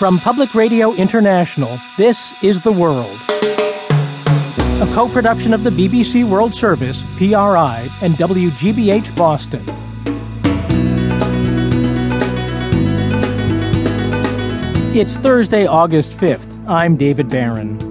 From Public Radio International, this is The World. A co production of the BBC World Service, PRI, and WGBH Boston. It's Thursday, August 5th. I'm David Baron.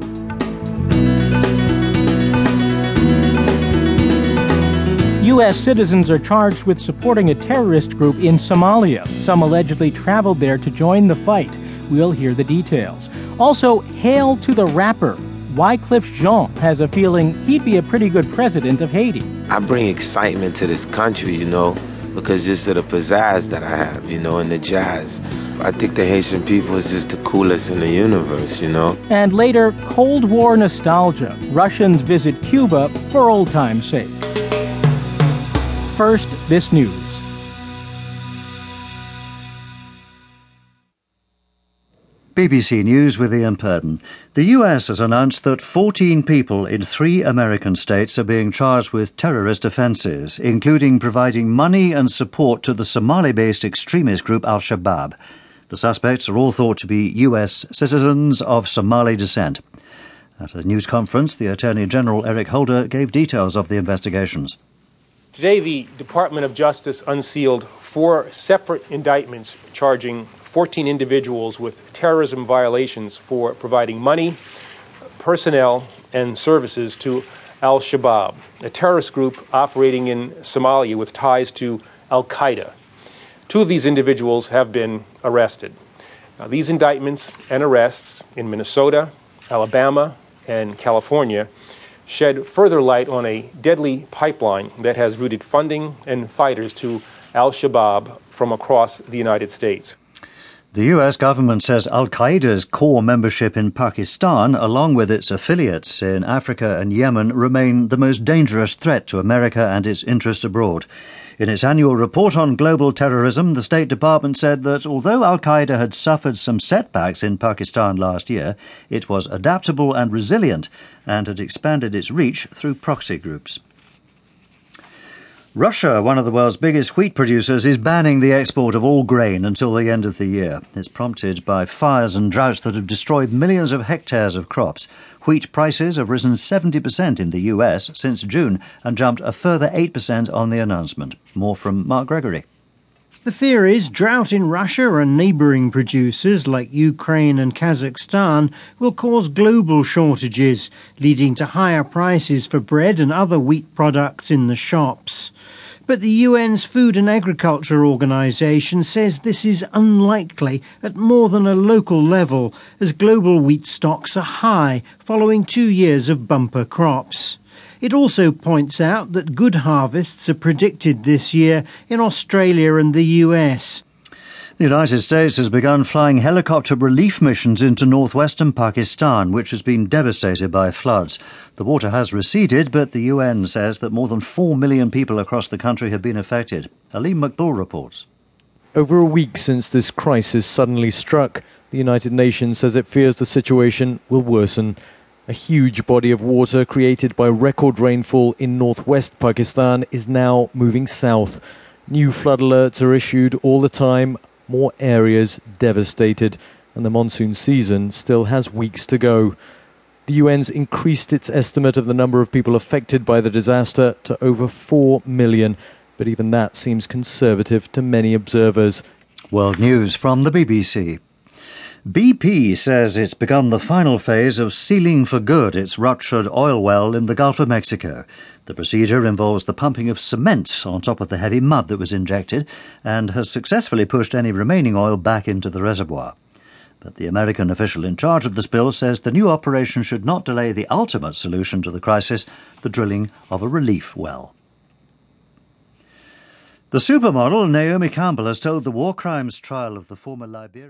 U.S. citizens are charged with supporting a terrorist group in Somalia. Some allegedly traveled there to join the fight. We'll hear the details. Also, hail to the rapper. Wyclef Jean has a feeling he'd be a pretty good president of Haiti. I bring excitement to this country, you know, because just of the pizzazz that I have, you know, and the jazz. I think the Haitian people is just the coolest in the universe, you know. And later, Cold War nostalgia. Russians visit Cuba for old time's sake. First, this news. BBC News with Ian Purden. The US has announced that 14 people in three American states are being charged with terrorist offences, including providing money and support to the Somali based extremist group Al Shabaab. The suspects are all thought to be US citizens of Somali descent. At a news conference, the Attorney General Eric Holder gave details of the investigations. Today, the Department of Justice unsealed four separate indictments charging 14 individuals with terrorism violations for providing money, personnel, and services to Al Shabaab, a terrorist group operating in Somalia with ties to Al Qaeda. Two of these individuals have been arrested. Now, these indictments and arrests in Minnesota, Alabama, and California shed further light on a deadly pipeline that has routed funding and fighters to Al Shabaab from across the United States. The US government says Al Qaeda's core membership in Pakistan, along with its affiliates in Africa and Yemen, remain the most dangerous threat to America and its interests abroad. In its annual report on global terrorism, the State Department said that although Al Qaeda had suffered some setbacks in Pakistan last year, it was adaptable and resilient and had expanded its reach through proxy groups. Russia, one of the world's biggest wheat producers, is banning the export of all grain until the end of the year. It's prompted by fires and droughts that have destroyed millions of hectares of crops. Wheat prices have risen 70% in the US since June and jumped a further 8% on the announcement. More from Mark Gregory. The fear is drought in Russia and neighbouring producers like Ukraine and Kazakhstan will cause global shortages, leading to higher prices for bread and other wheat products in the shops. But the UN's Food and Agriculture Organization says this is unlikely at more than a local level, as global wheat stocks are high following two years of bumper crops. It also points out that good harvests are predicted this year in Australia and the US. The United States has begun flying helicopter relief missions into northwestern Pakistan, which has been devastated by floods. The water has receded, but the UN says that more than 4 million people across the country have been affected. Aleem Maqbool reports. Over a week since this crisis suddenly struck, the United Nations says it fears the situation will worsen. A huge body of water created by record rainfall in northwest Pakistan is now moving south. New flood alerts are issued all the time, more areas devastated, and the monsoon season still has weeks to go. The UN's increased its estimate of the number of people affected by the disaster to over 4 million, but even that seems conservative to many observers. World News from the BBC. BP says it's begun the final phase of sealing for good its ruptured oil well in the Gulf of Mexico. The procedure involves the pumping of cement on top of the heavy mud that was injected and has successfully pushed any remaining oil back into the reservoir. But the American official in charge of the spill says the new operation should not delay the ultimate solution to the crisis, the drilling of a relief well. The supermodel Naomi Campbell has told the war crimes trial of the former Liberian